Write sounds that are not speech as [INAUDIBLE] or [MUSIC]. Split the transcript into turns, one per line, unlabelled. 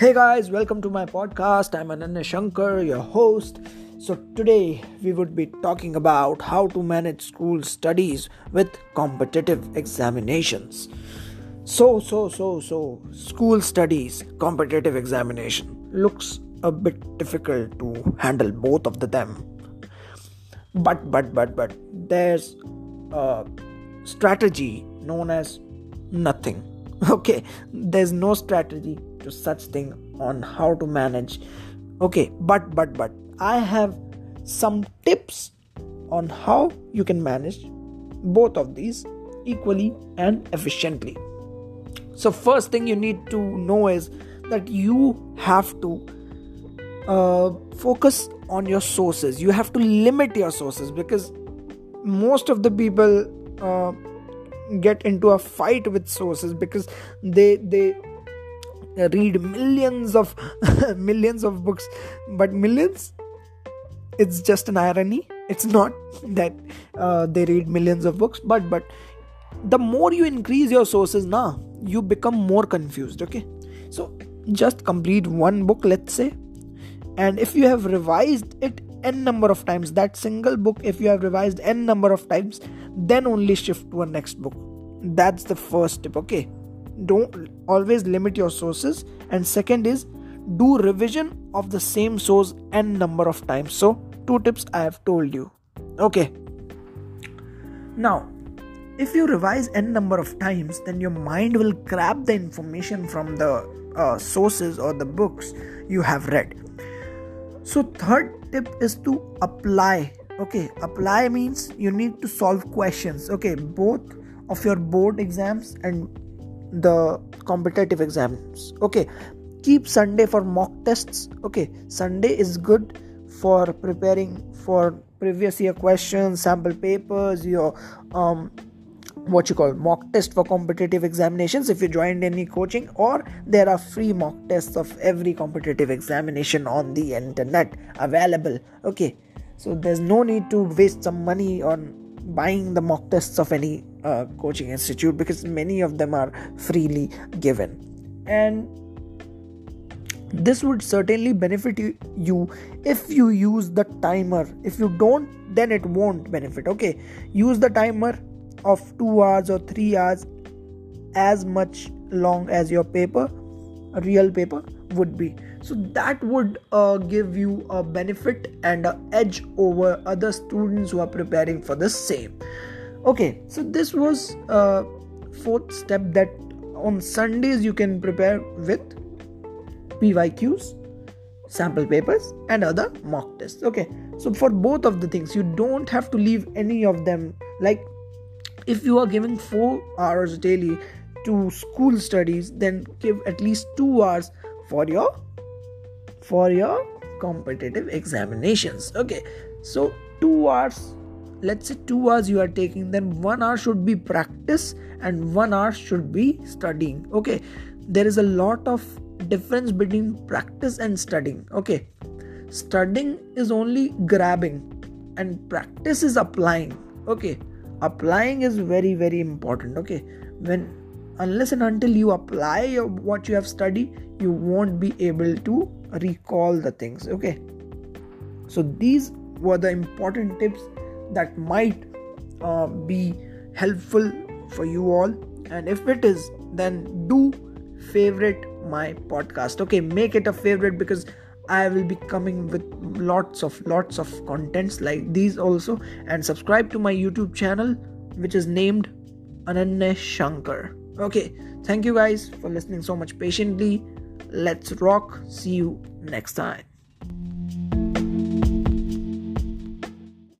Hey guys, welcome to my podcast. I'm Ananya Shankar, your host. So, today we would be talking about how to manage school studies with competitive examinations. So, so, so, so, school studies, competitive examination looks a bit difficult to handle both of the them. But, but, but, but, there's a strategy known as nothing. [LAUGHS] Okay, there's no strategy to such thing on how to manage. Okay but but but i have some tips on how you can manage both of these equally and efficiently. So first thing you need to know is that you have to uh, focus on your sources. You have to limit your sources because most of the people uh, get into a fight with sources because they they read millions of [LAUGHS] millions of books. But millions it's just an irony. It's not that uh, they read millions of books but but the more you increase your sources now you become more confused okay? So just complete one book let's say. And if you have revised it n number of times that single book if you have revised n number of times then only shift to a next book. That's the first tip okay don't always limit your sources. And second is do revision of the same source n number of times. So two tips i have told you. Okay. Now if you revise n number of times then your mind will grab the information from the uh, sources or the books you have read. So third tip is to apply. Okay apply means you need to solve questions. Okay both of your board exams and the competitive exams. Okay. Keep sunday for mock tests. Okay. Sunday is good for preparing for previous year questions sample papers your um what you call mock test for competitive examinations if you joined any coaching or there are free mock tests of every competitive examination on the internet available. Okay. So there's no need to waste some money on buying the mock tests of any uh, coaching institute because many of them are freely given. And this would certainly benefit you if you use the timer. If you don't then it won't benefit. Okay use the timer of 2 hours or 3 hours as much long as your paper real paper would be. So that would uh, give you a benefit and an edge over other students who are preparing for the same. Okay so this was a fourth step that on sundays you can prepare with pyqs sample papers and other mock tests. Okay so for both of the things you don't have to leave any of them. Like if you are giving 4 hours daily to school studies then give at least 2 hours for your for your competitive examinations. Okay so 2 hours let's say 2 hours you are taking then 1 hour should be practice and 1 hour should be studying. Okay there is a lot of difference between practice and studying. Okay studying is only grabbing and practice is applying. Okay applying is very very important. Okay when unless and until you apply what you have studied you won't be able to recall the things okay? So these were the important tips that might uh, be helpful for you all. And if it is then do favorite my podcast okay? Make it a favorite because i will be coming with lots of lots of contents like these also. And subscribe to my youtube channel which is named ananya shankar okay thank you guys for listening so much patiently. Let's rock. See you next time